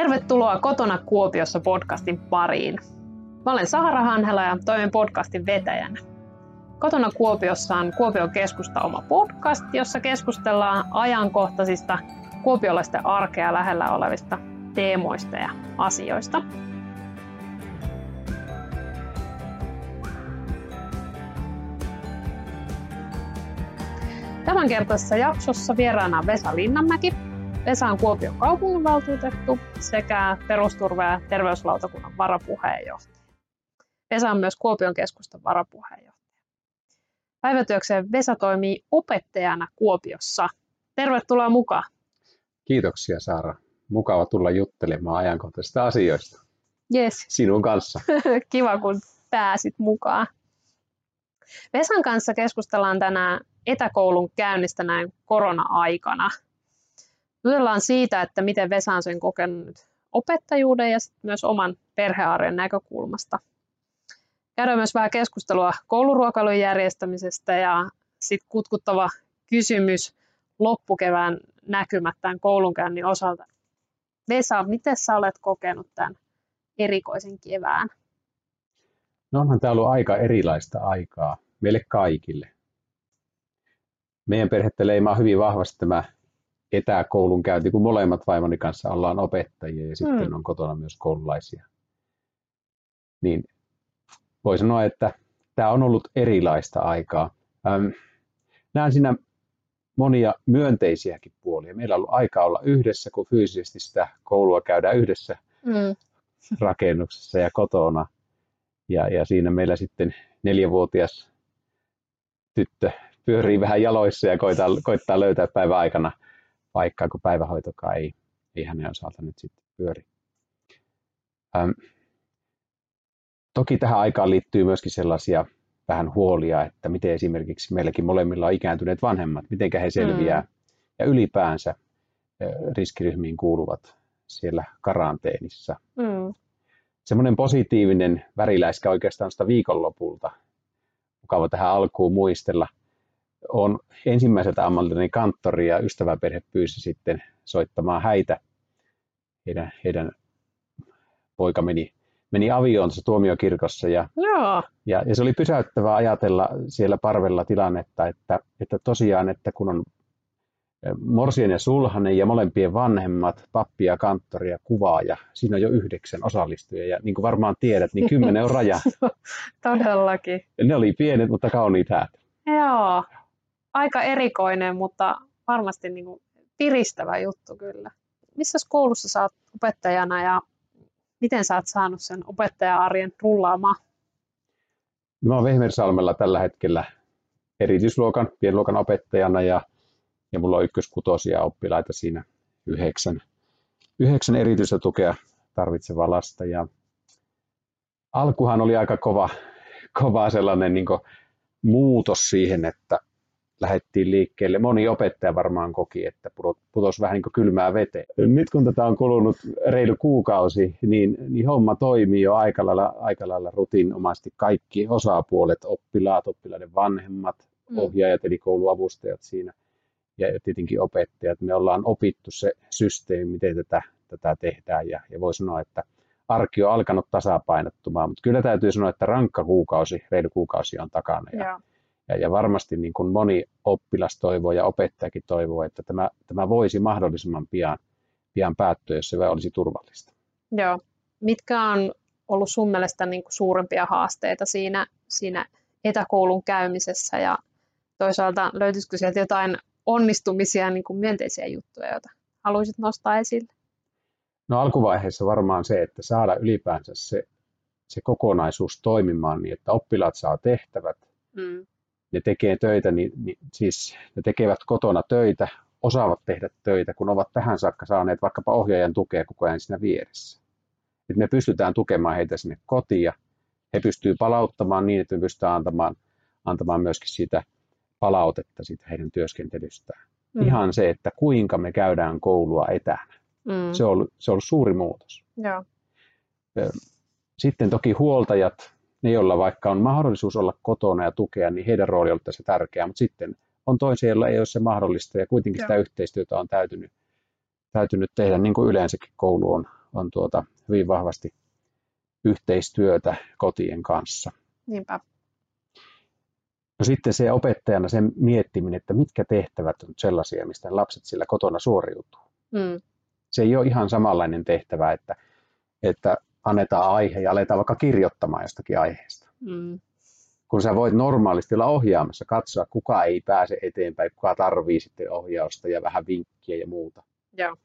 Tervetuloa Kotona Kuopiossa podcastin pariin. Mä olen Sahara Hanhela ja toimin podcastin vetäjänä. Kotona Kuopiossa on Kuopion keskusta oma podcast, jossa keskustellaan ajankohtaisista kuopiolaisten arkea lähellä olevista teemoista ja asioista. Tämänkertaisessa jaksossa vieraana Vesa Linnanmäki. Vesa on Kuopion kaupunginvaltuutettu sekä perusturva- ja terveyslautakunnan varapuheenjohtaja. Vesa on myös Kuopion keskustan varapuheenjohtaja. Päivätyökseen Vesa toimii opettajana Kuopiossa. Tervetuloa mukaan. Kiitoksia Saara. Mukava tulla juttelemaan ajankohtaisista asioista. Yes. Sinun kanssa. Kiva, kun pääsit mukaan. Vesan kanssa keskustellaan tänään etäkoulun käynnistä näin korona-aikana. Jutellaan siitä, että miten Vesa on sen kokenut opettajuuden ja myös oman perhearjen näkökulmasta. Käydään myös vähän keskustelua kouluruokailun järjestämisestä ja sitten kutkuttava kysymys loppukevään näkymättään koulunkäynnin osalta. Vesa, miten sä olet kokenut tämän erikoisen kevään? No onhan tämä ollut aika erilaista aikaa meille kaikille. Meidän perhettä leimaa hyvin vahvasti tämä etäkoulun käynti, kun molemmat vaimoni kanssa ollaan opettajia ja sitten mm. on kotona myös koululaisia. Niin voi sanoa, että tämä on ollut erilaista aikaa. Ähm, näen siinä monia myönteisiäkin puolia. Meillä on ollut aikaa olla yhdessä, kun fyysisesti sitä koulua käydään yhdessä mm. rakennuksessa ja kotona. Ja, ja siinä meillä sitten neljävuotias tyttö pyörii vähän jaloissa ja koittaa, koittaa löytää päivän aikana paikkaa, kun päivähoitokaan ei, ei hänen osalta nyt sitten pyöri. Ähm, toki tähän aikaan liittyy myöskin sellaisia vähän huolia, että miten esimerkiksi meilläkin molemmilla on ikääntyneet vanhemmat, miten he selviää mm. ja ylipäänsä riskiryhmiin kuuluvat siellä karanteenissa. Mm. Semmoinen positiivinen väriläiskä oikeastaan sitä viikonlopulta, mukava tähän alkuun muistella, on ensimmäiseltä ammatiltani kanttori ja ystäväperhe pyysi sitten soittamaan häitä. Heidän, heidän poika meni meni avioon tuossa tuomiokirkossa ja, Joo. ja, ja se oli pysäyttävää ajatella siellä parvella tilannetta, että, että tosiaan, että kun on Morsien ja Sulhanen ja molempien vanhemmat, pappi ja kanttori ja kuvaaja, siinä on jo yhdeksän osallistujia ja niin kuin varmaan tiedät, niin kymmenen on raja. Todellakin. Ne oli pienet, mutta kauniit häät. Joo, aika erikoinen, mutta varmasti niin kuin piristävä juttu kyllä. Missä koulussa sä oot opettajana ja miten sä oot saanut sen opettaja-arjen rullaamaan? Mä oon Vehmersalmella tällä hetkellä erityisluokan, pienluokan opettajana ja, ja mulla on ykköskutosia oppilaita siinä yhdeksän, yhdeksän erityistä tukea tarvitsevaa lasta. Ja alkuhan oli aika kova, kova sellainen niin muutos siihen, että lähdettiin liikkeelle. Moni opettaja varmaan koki, että putosi vähän niin kuin kylmää veteen. Nyt kun tätä on kulunut reilu kuukausi, niin, niin homma toimii jo aika lailla, aika lailla rutiinomaisesti. Kaikki osapuolet, oppilaat, oppilaiden vanhemmat, mm. ohjaajat eli kouluavustajat siinä ja tietenkin opettajat. Me ollaan opittu se systeemi, miten tätä, tätä tehdään ja, ja voi sanoa, että arki on alkanut tasapainottumaan, mutta kyllä täytyy sanoa, että rankka kuukausi, reilu kuukausi on takana. Ja, ja, ja varmasti niin kuin moni oppilas toivoo ja opettajakin toivoo, että tämä, tämä voisi mahdollisimman pian, pian päättyä, jos se olisi turvallista. Joo. Mitkä on ollut sun mielestä niin kuin suurimpia haasteita siinä, siinä etäkoulun käymisessä ja toisaalta löytyisikö sieltä jotain onnistumisia, niin kuin myönteisiä juttuja, joita haluaisit nostaa esille? No alkuvaiheessa varmaan se, että saada ylipäänsä se, se kokonaisuus toimimaan niin, että oppilaat saa tehtävät, mm ne tekee töitä, niin, niin siis ne tekevät kotona töitä, osaavat tehdä töitä, kun ovat tähän saakka saaneet vaikkapa ohjaajan tukea koko ajan siinä vieressä. Et me pystytään tukemaan heitä sinne kotiin ja he pystyvät palauttamaan niin, että me pystytään antamaan, antamaan myöskin siitä palautetta siitä heidän työskentelystään. Mm. Ihan se, että kuinka me käydään koulua etänä. Mm. Se, on ollut, se on ollut suuri muutos. Joo. Sitten toki huoltajat, ne, joilla vaikka on mahdollisuus olla kotona ja tukea, niin heidän rooli on tässä tärkeä, mutta sitten on toisia, joilla ei ole se mahdollista ja kuitenkin Joo. sitä yhteistyötä on täytynyt, täytynyt tehdä, niin kuin yleensäkin koulu on, on tuota hyvin vahvasti yhteistyötä kotien kanssa. Niinpä. No sitten se opettajana sen miettiminen, että mitkä tehtävät on sellaisia, mistä lapset sillä kotona suoriutuu. Mm. Se ei ole ihan samanlainen tehtävä, että, että annetaan aihe ja aletaan vaikka kirjoittamaan jostakin aiheesta. Mm. Kun sä voit normaalisti olla ohjaamassa, katsoa kuka ei pääse eteenpäin, kuka tarvii sitten ohjausta ja vähän vinkkiä ja muuta. Joo.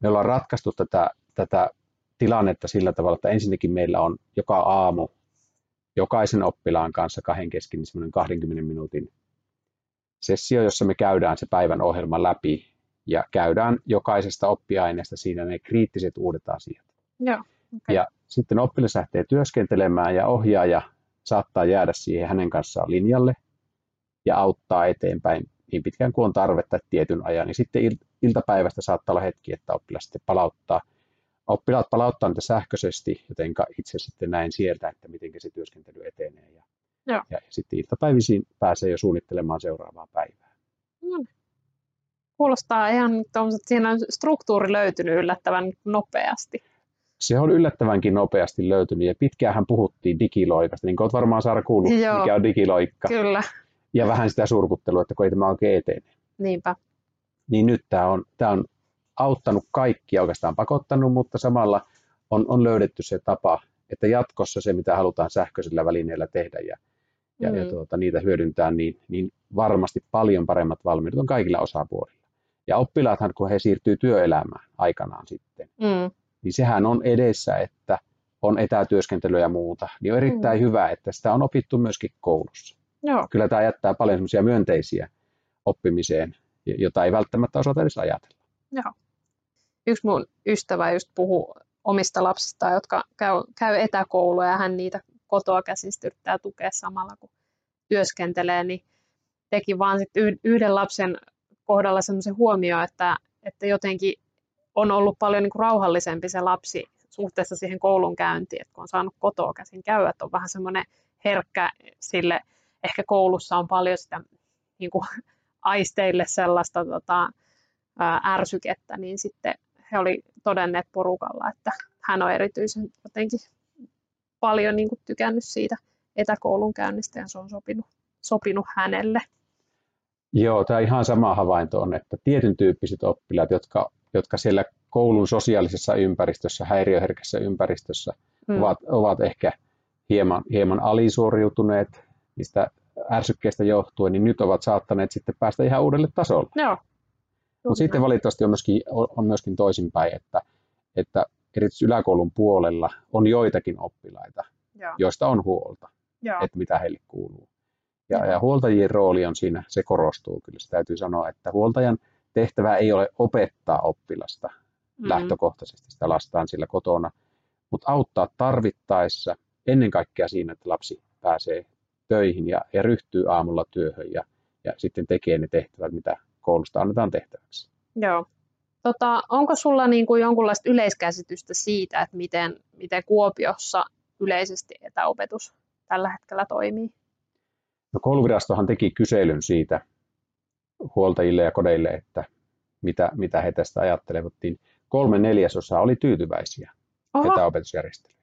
Me ollaan ratkaistu tätä, tätä tilannetta sillä tavalla, että ensinnäkin meillä on joka aamu jokaisen oppilaan kanssa kahden kesken niin 20 minuutin sessio, jossa me käydään se päivän ohjelma läpi ja käydään jokaisesta oppiaineesta siinä ne kriittiset uudet asiat. Joo. Okay. Ja sitten oppilas lähtee työskentelemään ja ohjaaja saattaa jäädä siihen hänen kanssaan linjalle ja auttaa eteenpäin niin pitkään kuin on tarvetta tietyn ajan. Ja sitten iltapäivästä saattaa olla hetki, että oppilas sitten palauttaa – oppilaat palauttaa niitä sähköisesti, joten itse sitten näin sieltä, että miten se työskentely etenee. Ja, Joo. ja sitten iltapäivisiin pääsee jo suunnittelemaan seuraavaa päivää. No niin. Kuulostaa ihan, että siinä on struktuuri löytynyt yllättävän nopeasti. Se on yllättävänkin nopeasti löytynyt ja pitkään puhuttiin digiloikasta, niin kuin olet varmaan Saara kuullut, Joo. mikä on digiloikka. Kyllä. Ja vähän sitä surkuttelua, että kun ei tämä oikein etene. Niinpä. Niin nyt tämä on, tämä on auttanut kaikkia oikeastaan pakottanut, mutta samalla on, on löydetty se tapa, että jatkossa se, mitä halutaan sähköisellä välineellä tehdä ja, ja, mm. ja tuota, niitä hyödyntää, niin, niin varmasti paljon paremmat valmiudet on kaikilla osapuolilla. Ja oppilaathan, kun he siirtyy työelämään aikanaan sitten, mm. Niin sehän on edessä, että on etätyöskentelyä ja muuta, niin on erittäin mm. hyvä, että sitä on opittu myöskin koulussa. Joo. Kyllä tämä jättää paljon myönteisiä oppimiseen, jota ei välttämättä osata edes ajatella. Joo yksi mun ystävä just puhuu omista lapsista, jotka käy, käy etäkoulua ja hän niitä kotoa käsin yrittää tukea samalla kun työskentelee, niin teki vaan sit yhden lapsen kohdalla semmoisen huomio, että, että jotenkin on ollut paljon niin kuin rauhallisempi se lapsi suhteessa siihen koulun käyntiin, että kun on saanut kotoa käsin käydä, että on vähän semmoinen herkkä sille, ehkä koulussa on paljon sitä niin kuin aisteille sellaista tota, ärsykettä, niin sitten he oli todenneet porukalla, että hän on erityisen jotenkin paljon niin kuin tykännyt siitä etäkoulun käynnistä ja se on sopinut, sopinut hänelle. Joo, tämä ihan sama havainto on, että tietyn tyyppiset oppilaat, jotka, jotka siellä koulun sosiaalisessa ympäristössä, häiriöherkässä ympäristössä mm. ovat, ovat ehkä hieman, hieman alisuoriutuneet niistä ärsykkeistä johtuen, niin nyt ovat saattaneet sitten päästä ihan uudelle tasolle. Joo, mutta sitten valitettavasti on myöskin, on myöskin toisinpäin, että, että erityisesti yläkoulun puolella on joitakin oppilaita, Joo. joista on huolta, Joo. että mitä heille kuuluu. Ja, ja huoltajien rooli on siinä, se korostuu kyllä. Se täytyy sanoa, että huoltajan tehtävä ei ole opettaa oppilasta mm-hmm. lähtökohtaisesti sitä lastaan sillä kotona, mutta auttaa tarvittaessa ennen kaikkea siinä, että lapsi pääsee töihin ja, ja ryhtyy aamulla työhön ja, ja sitten tekee ne tehtävät, mitä koulusta annetaan tehtäväksi. Joo. Tota, onko sulla niin kuin jonkunlaista yleiskäsitystä siitä, että miten, miten Kuopiossa yleisesti etäopetus tällä hetkellä toimii? No, kouluvirastohan teki kyselyn siitä huoltajille ja kodeille, että mitä, mitä he tästä ajattelevat. Niin kolme neljäsosaa oli tyytyväisiä Oho. etäopetusjärjestelyyn.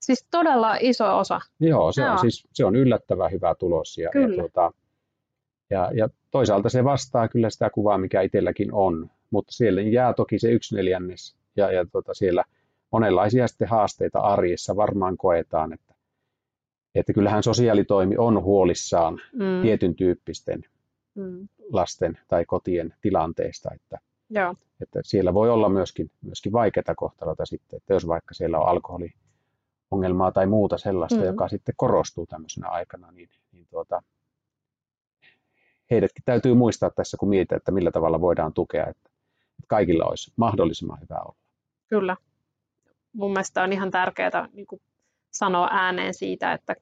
Siis todella iso osa. Joo, se, Joo. On, siis, se on yllättävän hyvä tulos. Ja, Kyllä. ja, tuota, ja, ja toisaalta se vastaa kyllä sitä kuvaa, mikä itselläkin on, mutta siellä jää toki se yksi neljännes ja, ja tota siellä monenlaisia sitten haasteita arjessa varmaan koetaan, että, että kyllähän sosiaalitoimi on huolissaan mm. tietyn tyyppisten mm. Lasten tai kotien tilanteista, että, Joo. että siellä voi olla myöskin, myöskin vaikeita kohtaloita sitten, että jos vaikka siellä on alkoholiongelmaa tai muuta sellaista, mm. joka sitten korostuu tämmöisenä aikana, niin, niin tuota, heidätkin täytyy muistaa tässä, kun mietitään, että millä tavalla voidaan tukea, että kaikilla olisi mahdollisimman hyvä olla. Kyllä. Mun mielestä on ihan tärkeää niin kuin sanoa ääneen siitä, että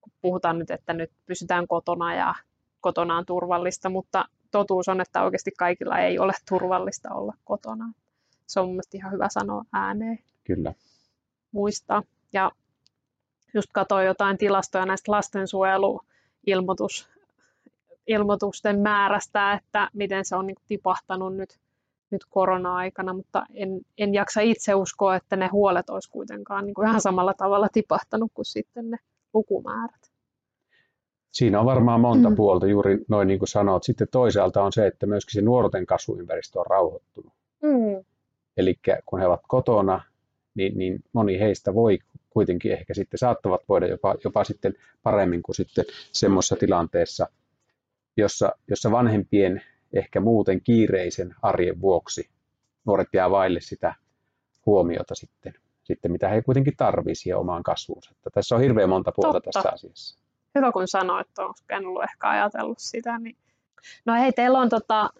kun puhutaan nyt, että nyt pysytään kotona ja kotona on turvallista, mutta totuus on, että oikeasti kaikilla ei ole turvallista olla kotona. Se on mun mielestä ihan hyvä sanoa ääneen. Kyllä. Muistaa. Ja just katsoin jotain tilastoja näistä lastensuojeluilmoitus ilmoitusten määrästä, että miten se on niin tipahtanut nyt nyt korona-aikana, mutta en, en jaksa itse uskoa, että ne huolet olisi kuitenkaan niin kuin ihan samalla tavalla tipahtanut kuin sitten ne lukumäärät. Siinä on varmaan monta mm. puolta, juuri noin niin kuin sanoit. Sitten toisaalta on se, että myöskin se nuorten kasvuympäristö on rauhoittunut. Mm. Eli kun he ovat kotona, niin, niin moni heistä voi kuitenkin ehkä sitten saattavat voida jopa, jopa sitten paremmin kuin sitten semmoisessa tilanteessa, jossa, jossa vanhempien ehkä muuten kiireisen arjen vuoksi nuoret jää vaille sitä huomiota sitten, sitten mitä he kuitenkin tarvitsisivat omaan kasvuunsa. Tässä on hirveän monta puolta Totta. tässä asiassa. Hyvä kun sanoit, että en ollut ehkä ajatellut sitä. Niin... No hei, teillä on tota,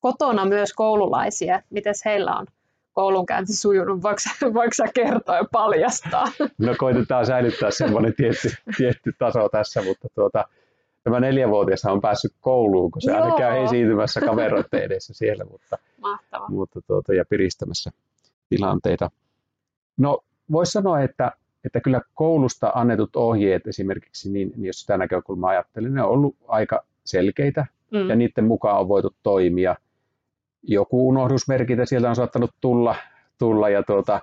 kotona myös koululaisia. Miten heillä on koulunkäynti sujunut? Voiko, voiko sä kertoa ja paljastaa? No koitetaan säilyttää semmoinen tietty, tietty taso tässä, mutta tuota, tämä neljävuotias on päässyt kouluun, kun se Joo. aina käy esiintymässä kaveroiden edessä siellä, mutta, Mahtava. mutta tuota, ja piristämässä tilanteita. No voisi sanoa, että, että kyllä koulusta annetut ohjeet esimerkiksi, niin, niin jos sitä näkökulmaa ajattelin, ne on ollut aika selkeitä mm. ja niiden mukaan on voitu toimia. Joku unohdusmerkintä sieltä on saattanut tulla, tulla ja tuota,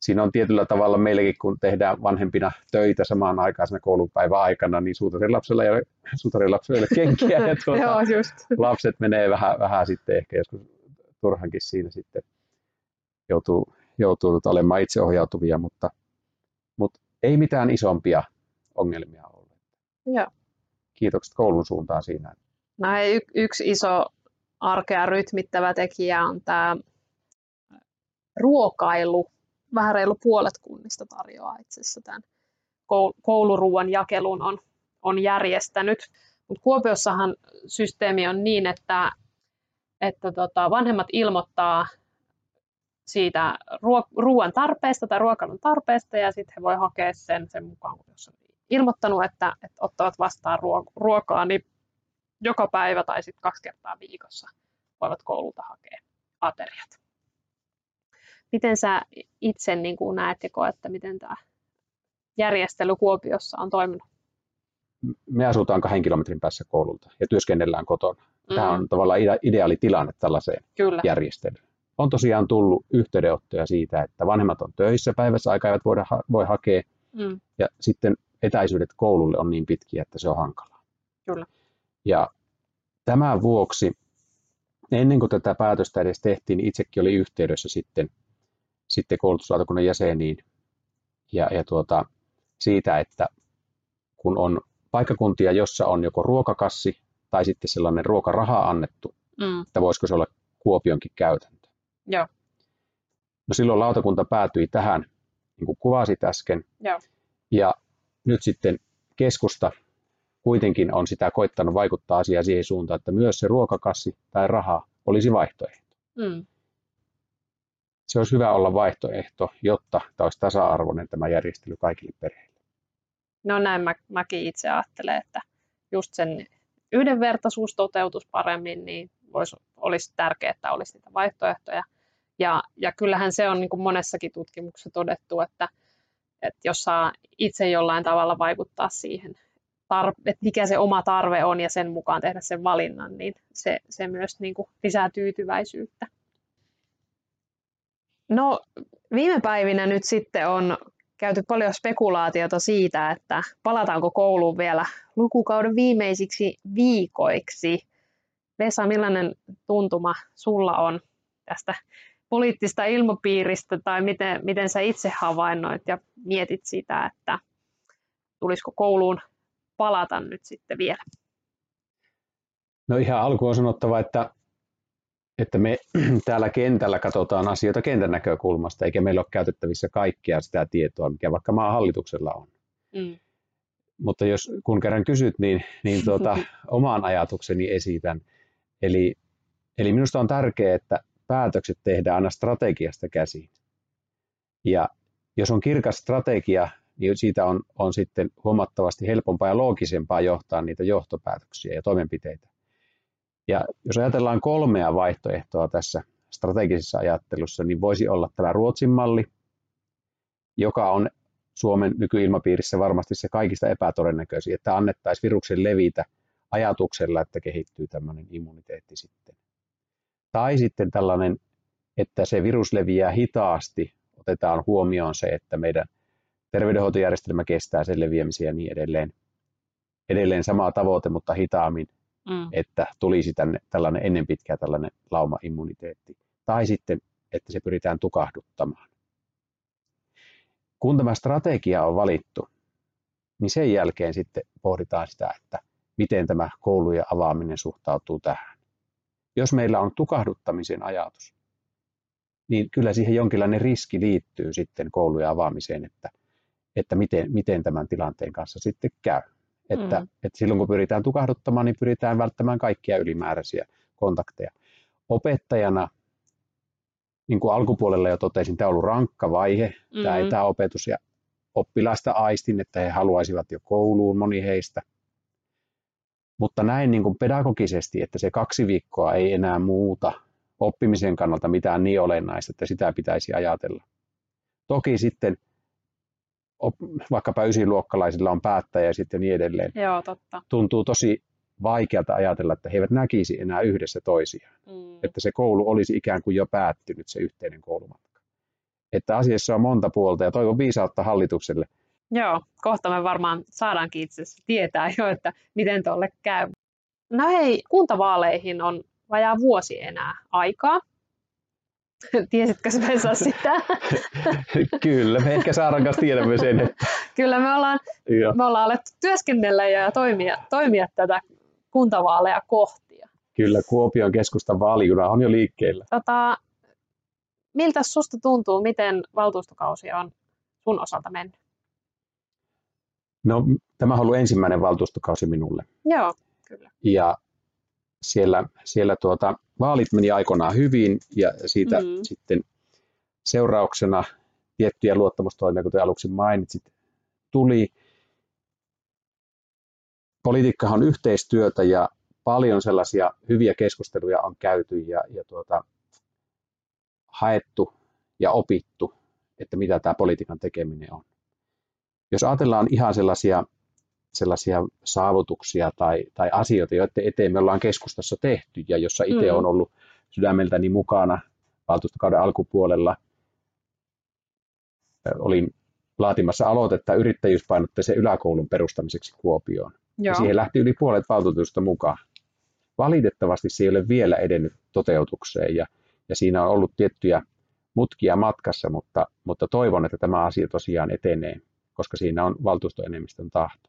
siinä on tietyllä tavalla meillekin, kun tehdään vanhempina töitä samaan aikaan siinä koulupäivän aikana, niin suutarin lapsella ei ole, suutarin lapsella ei ole kenkiä ja tuota, Joo, just. lapset menee vähän, vähän sitten ehkä joskus turhankin siinä sitten joutuu, joutuu tuota olemaan itseohjautuvia, mutta, mutta ei mitään isompia ongelmia ollut. Joo. Kiitokset koulun suuntaan siinä. No y- yksi iso arkea rytmittävä tekijä on tämä ruokailu vähän reilu puolet kunnista tarjoaa itse asiassa tämän kouluruuan jakelun on, on järjestänyt. Mutta Kuopiossahan systeemi on niin, että, että tota, vanhemmat ilmoittaa siitä ruoan tarpeesta tai ruokailun tarpeesta ja sitten he voi hakea sen sen mukaan, kun jos on ilmoittanut, että, että ottavat vastaan ruokaa, niin joka päivä tai sitten kaksi kertaa viikossa voivat koululta hakea ateriat. Miten sä itse niin kuin näet ja koet, että miten tämä järjestely Kuopiossa on toiminut? Me asutaan kahden kilometrin päässä koululta ja työskennellään kotona. Mm-hmm. Tämä on tavallaan ideaali tilanne tällaiseen Kyllä. järjestelyyn. On tosiaan tullut yhteydenottoja siitä, että vanhemmat on töissä päivässä, aikaa eivät voida, voi hakea. Mm. Ja sitten etäisyydet koululle on niin pitkiä, että se on hankalaa. Kyllä. Ja tämän vuoksi, ennen kuin tätä päätöstä edes tehtiin, niin itsekin oli yhteydessä sitten sitten koulutuslautakunnan jäseniin ja, ja tuota, siitä, että kun on paikkakuntia, jossa on joko ruokakassi tai sitten sellainen ruokaraha annettu, mm. että voisiko se olla Kuopionkin käytäntö. Joo. No silloin lautakunta päätyi tähän, niin kuin kuvasit äsken. Joo. Ja nyt sitten keskusta kuitenkin on sitä koittanut vaikuttaa asiaan siihen suuntaan, että myös se ruokakassi tai raha olisi vaihtoehto. Mm se olisi hyvä olla vaihtoehto, jotta tämä olisi tasa-arvoinen tämä järjestely kaikille perheille. No näin mä, mäkin itse ajattelen, että just sen yhdenvertaisuus toteutus paremmin, niin olisi, olisi tärkeää, että olisi niitä vaihtoehtoja. Ja, ja kyllähän se on niin kuin monessakin tutkimuksessa todettu, että, että jos saa itse jollain tavalla vaikuttaa siihen, että mikä se oma tarve on ja sen mukaan tehdä sen valinnan, niin se, se myös niin kuin lisää tyytyväisyyttä. No viime päivinä nyt sitten on käyty paljon spekulaatiota siitä, että palataanko kouluun vielä lukukauden viimeisiksi viikoiksi. Vesa, millainen tuntuma sulla on tästä poliittista ilmapiiristä tai miten, miten sä itse havainnoit ja mietit sitä, että tulisiko kouluun palata nyt sitten vielä? No ihan alkuun on sanottava, että että me täällä kentällä katsotaan asioita kentän näkökulmasta, eikä meillä ole käytettävissä kaikkea sitä tietoa, mikä vaikka maan hallituksella on. Mm. Mutta jos kun kerran kysyt, niin, niin tuota, oman ajatukseni esitän. Eli, eli minusta on tärkeää, että päätökset tehdään aina strategiasta käsin. Ja jos on kirkas strategia, niin siitä on, on sitten huomattavasti helpompaa ja loogisempaa johtaa niitä johtopäätöksiä ja toimenpiteitä. Ja jos ajatellaan kolmea vaihtoehtoa tässä strategisessa ajattelussa, niin voisi olla tämä Ruotsin malli, joka on Suomen nykyilmapiirissä varmasti se kaikista epätodennäköisin, että annettaisiin viruksen levitä ajatuksella, että kehittyy tämmöinen immuniteetti sitten. Tai sitten tällainen, että se virus leviää hitaasti, otetaan huomioon se, että meidän terveydenhoitojärjestelmä kestää sen leviämisen ja niin edelleen. Edelleen sama tavoite, mutta hitaammin, mm. että tulisi tänne tällainen ennen pitkää tällainen laumaimmuniteetti. Tai sitten, että se pyritään tukahduttamaan. Kun tämä strategia on valittu, niin sen jälkeen sitten pohditaan sitä, että miten tämä koulujen avaaminen suhtautuu tähän. Jos meillä on tukahduttamisen ajatus, niin kyllä siihen jonkinlainen riski liittyy sitten koulujen avaamiseen, että, että miten, miten tämän tilanteen kanssa sitten käy. Että, mm. että silloin kun pyritään tukahduttamaan, niin pyritään välttämään kaikkia ylimääräisiä kontakteja. Opettajana, niin kuin alkupuolella jo totesin, tämä on ollut rankka vaihe, mm. tämä etäopetus, ja oppilaista aistin, että he haluaisivat jo kouluun, moni heistä. Mutta näin niin kuin pedagogisesti, että se kaksi viikkoa ei enää muuta oppimisen kannalta mitään niin olennaista, että sitä pitäisi ajatella. Toki sitten vaikkapa ysiluokkalaisilla on päättäjä sitten niin edelleen. Joo, totta. Tuntuu tosi vaikealta ajatella, että he eivät näkisi enää yhdessä toisiaan. Mm. Että se koulu olisi ikään kuin jo päättynyt, se yhteinen koulumatka. Että asiassa on monta puolta ja toivon viisautta hallitukselle. Joo, kohta me varmaan saadaankin itse asiassa tietää jo, että miten tuolle käy. No hei, kuntavaaleihin on vajaa vuosi enää aikaa. Tiesitkö Vesa sitä? Kyllä, me ehkä Saaran kanssa tiedämme sen. Että... Kyllä me ollaan, me ollaan alettu työskennellä ja toimia, toimia tätä kuntavaaleja kohtia. Kyllä, Kuopion keskustan vaalijuna on jo liikkeellä. Tota, miltä susta tuntuu, miten valtuustokausi on sun osalta mennyt? No, tämä on ollut ensimmäinen valtuustokausi minulle. Joo, kyllä. Ja siellä, siellä tuota, vaalit meni aikoinaan hyvin ja siitä mm. sitten seurauksena tiettyjä luottamustoimia, kuten aluksi mainitsit, tuli. Politiikka on yhteistyötä ja paljon sellaisia hyviä keskusteluja on käyty ja, ja tuota, haettu ja opittu, että mitä tämä politiikan tekeminen on. Jos ajatellaan ihan sellaisia sellaisia saavutuksia tai, tai asioita, joiden eteen me ollaan keskustassa tehty ja jossa itse mm. on ollut sydämeltäni mukana valtuustokauden alkupuolella. Olin laatimassa aloitetta yrittäjyyspainotteisen yläkoulun perustamiseksi Kuopioon. Ja siihen lähti yli puolet valtuutusta mukaan. Valitettavasti se ei ole vielä edennyt toteutukseen ja, ja siinä on ollut tiettyjä mutkia matkassa, mutta, mutta toivon, että tämä asia tosiaan etenee, koska siinä on valtuustoenemmistön tahto.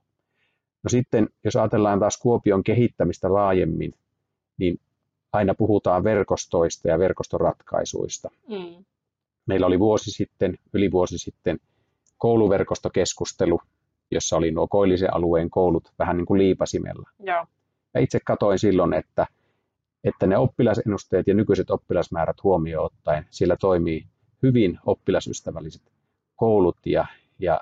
No sitten, jos ajatellaan taas Kuopion kehittämistä laajemmin, niin aina puhutaan verkostoista ja verkostoratkaisuista. Mm. Meillä oli vuosi sitten, yli vuosi sitten, kouluverkostokeskustelu, jossa oli nuo koillisen alueen koulut vähän niin kuin liipasimella. Joo. Ja itse katoin silloin, että, että ne oppilasennusteet ja nykyiset oppilasmäärät huomioon ottaen, siellä toimii hyvin oppilasystävälliset koulut ja, ja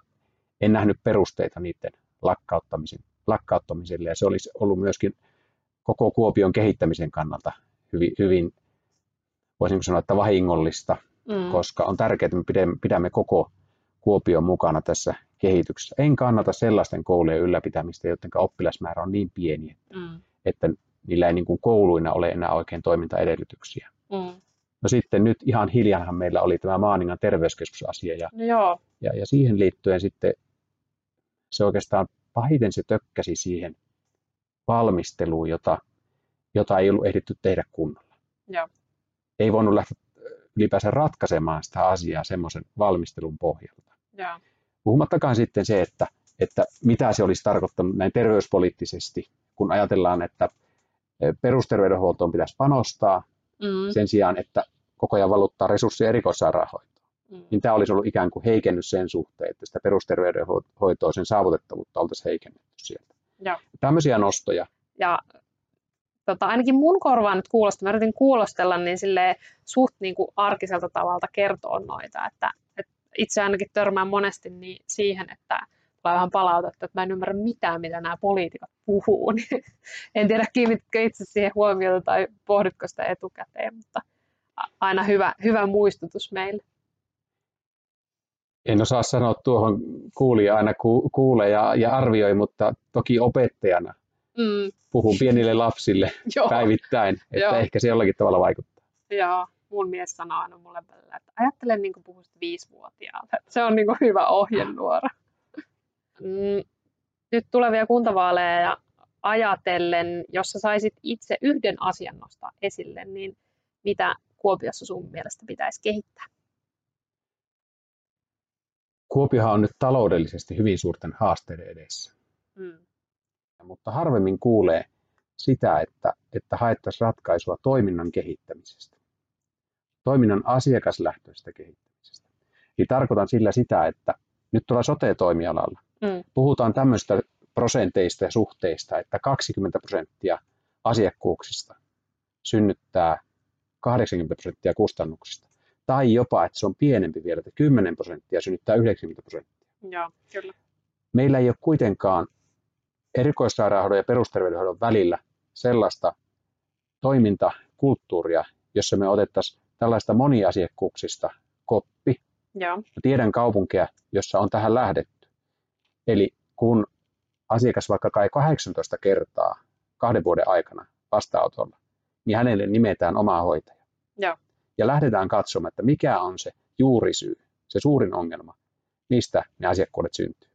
en nähnyt perusteita niiden lakkauttamisen lakkauttamiselle ja se olisi ollut myöskin koko Kuopion kehittämisen kannalta hyvin, hyvin voisinko sanoa, että vahingollista, mm. koska on tärkeää, että me pidämme koko Kuopion mukana tässä kehityksessä. En kannata sellaisten koulujen ylläpitämistä, joiden oppilasmäärä on niin pieni, mm. että niillä ei niin kuin kouluina ole enää oikein toimintaedellytyksiä. Mm. No sitten nyt ihan hiljanhan meillä oli tämä Maaningan terveyskeskusasia ja, no joo. ja, ja siihen liittyen sitten se oikeastaan pahiten se tökkäsi siihen valmisteluun, jota, jota ei ollut ehditty tehdä kunnolla. Joo. Ei voinut lähteä ylipäänsä ratkaisemaan sitä asiaa semmoisen valmistelun pohjalta. Joo. Puhumattakaan sitten se, että, että mitä se olisi tarkoittanut näin terveyspoliittisesti, kun ajatellaan, että e, perusterveydenhuoltoon pitäisi panostaa mm. sen sijaan, että koko ajan valuttaa resursseja erikoissairaanhoitoon. Niin tämä olisi ollut ikään kuin heikennys sen suhteen, että sitä perusterveydenhoitoa, sen saavutettavuutta oltaisiin heikennetty sieltä. Ja. Tämmöisiä nostoja. Ja tota, ainakin mun korvaan nyt kuulostaa, mä yritin kuulostella niin sille suht niin kuin arkiselta tavalta kertoa noita, että, että itse ainakin törmään monesti niin siihen, että tulee vähän palautetta, että mä en ymmärrä mitään, mitä nämä poliitikot puhuu. Niin en tiedä, kiinnitkö itse siihen huomiota tai pohditko sitä etukäteen, mutta aina hyvä, hyvä muistutus meille en osaa sanoa tuohon kuulija aina ku, kuulee ja, ja arvioi, mutta toki opettajana mm. puhun pienille lapsille päivittäin, että Joo. ehkä se jollakin tavalla vaikuttaa. Joo, mun mies sanoo aina mulle välillä, että ajattele niin kuin puhuisit viisivuotiaalta. Se on niin kuin hyvä ohjenuora. Mm, nyt tulevia kuntavaaleja ja ajatellen, jos sä saisit itse yhden asian nostaa esille, niin mitä Kuopiossa sun mielestä pitäisi kehittää? Kuopiohan on nyt taloudellisesti hyvin suurten haasteiden edessä. Mm. Mutta harvemmin kuulee sitä, että, että haettaisiin ratkaisua toiminnan kehittämisestä. Toiminnan asiakaslähtöisestä kehittämisestä. Eli tarkoitan sillä sitä, että nyt tuolla sote-toimialalla mm. puhutaan tämmöistä prosenteista ja suhteista, että 20 prosenttia asiakkuuksista synnyttää 80 prosenttia kustannuksista. Tai jopa, että se on pienempi vielä, että 10 prosenttia synnyttää 90 prosenttia. Joo, kyllä. Meillä ei ole kuitenkaan erikoissairaanhoidon ja perusterveydenhoidon välillä sellaista toimintakulttuuria, jossa me otettaisiin tällaista moniasiakkuuksista koppi. Joo. Mä tiedän kaupunkia, jossa on tähän lähdetty. Eli kun asiakas vaikka kai 18 kertaa kahden vuoden aikana vastaanotolla, niin hänelle nimetään oma hoitaja. Joo. Ja lähdetään katsomaan, että mikä on se juurisyy, se suurin ongelma, mistä ne asiakkuudet syntyy.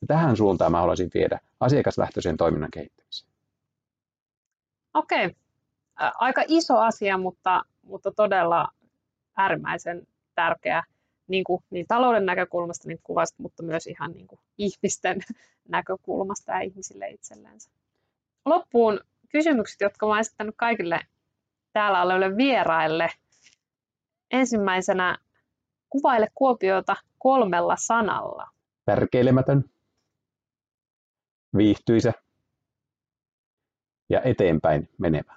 Ja tähän suuntaan mä haluaisin viedä asiakaslähtöisen toiminnan kehittämiseen. Okei, aika iso asia, mutta, mutta todella äärimmäisen tärkeä niin, kuin, niin talouden näkökulmasta niin kuvasit, mutta myös ihan niin kuin ihmisten näkökulmasta ja ihmisille itsellensä. Loppuun kysymykset, jotka olen esittänyt kaikille täällä oleville vieraille. Ensimmäisenä kuvaile Kuopiota kolmella sanalla. Tärkeilemätön, viihtyisä ja eteenpäin menevä.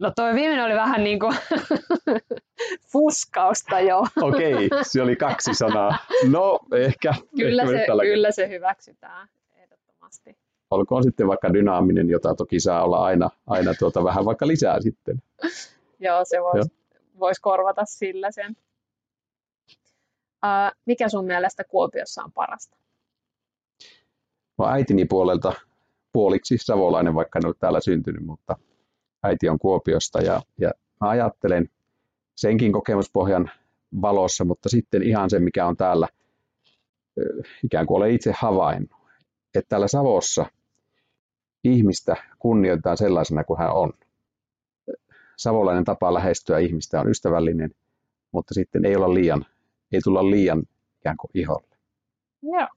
No toi viimeinen oli vähän niin kuin fuskausta jo. Okei, okay, se oli kaksi sanaa. No ehkä. Kyllä, ehkä se, kyllä se hyväksytään ehdottomasti. Olkoon sitten vaikka dynaaminen, jota toki saa olla aina, aina tuota vähän vaikka lisää sitten. Joo, se voisi vois korvata sillä sen. Uh, mikä sun mielestä Kuopiossa on parasta? No äitini puolelta puoliksi savolainen, vaikka en ole täällä syntynyt, mutta äiti on Kuopiosta ja, ja mä ajattelen senkin kokemuspohjan valossa, mutta sitten ihan se, mikä on täällä, ikään kuin olen itse havainnut, että täällä Savossa ihmistä kunnioitetaan sellaisena kuin hän on. Savolainen tapa lähestyä ihmistä on ystävällinen, mutta sitten ei olla liian, ei tulla liian ikään kuin iholle. Joo,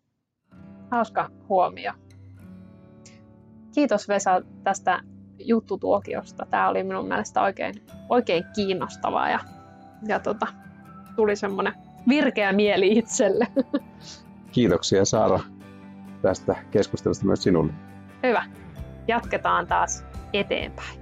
hauska huomio. Kiitos Vesa tästä juttutuokiosta. Tämä oli minun mielestä oikein, oikein kiinnostavaa ja, ja tota, tuli semmoinen virkeä mieli itselle. Kiitoksia Saara tästä keskustelusta myös sinulle. Hyvä. Jatketaan taas eteenpäin.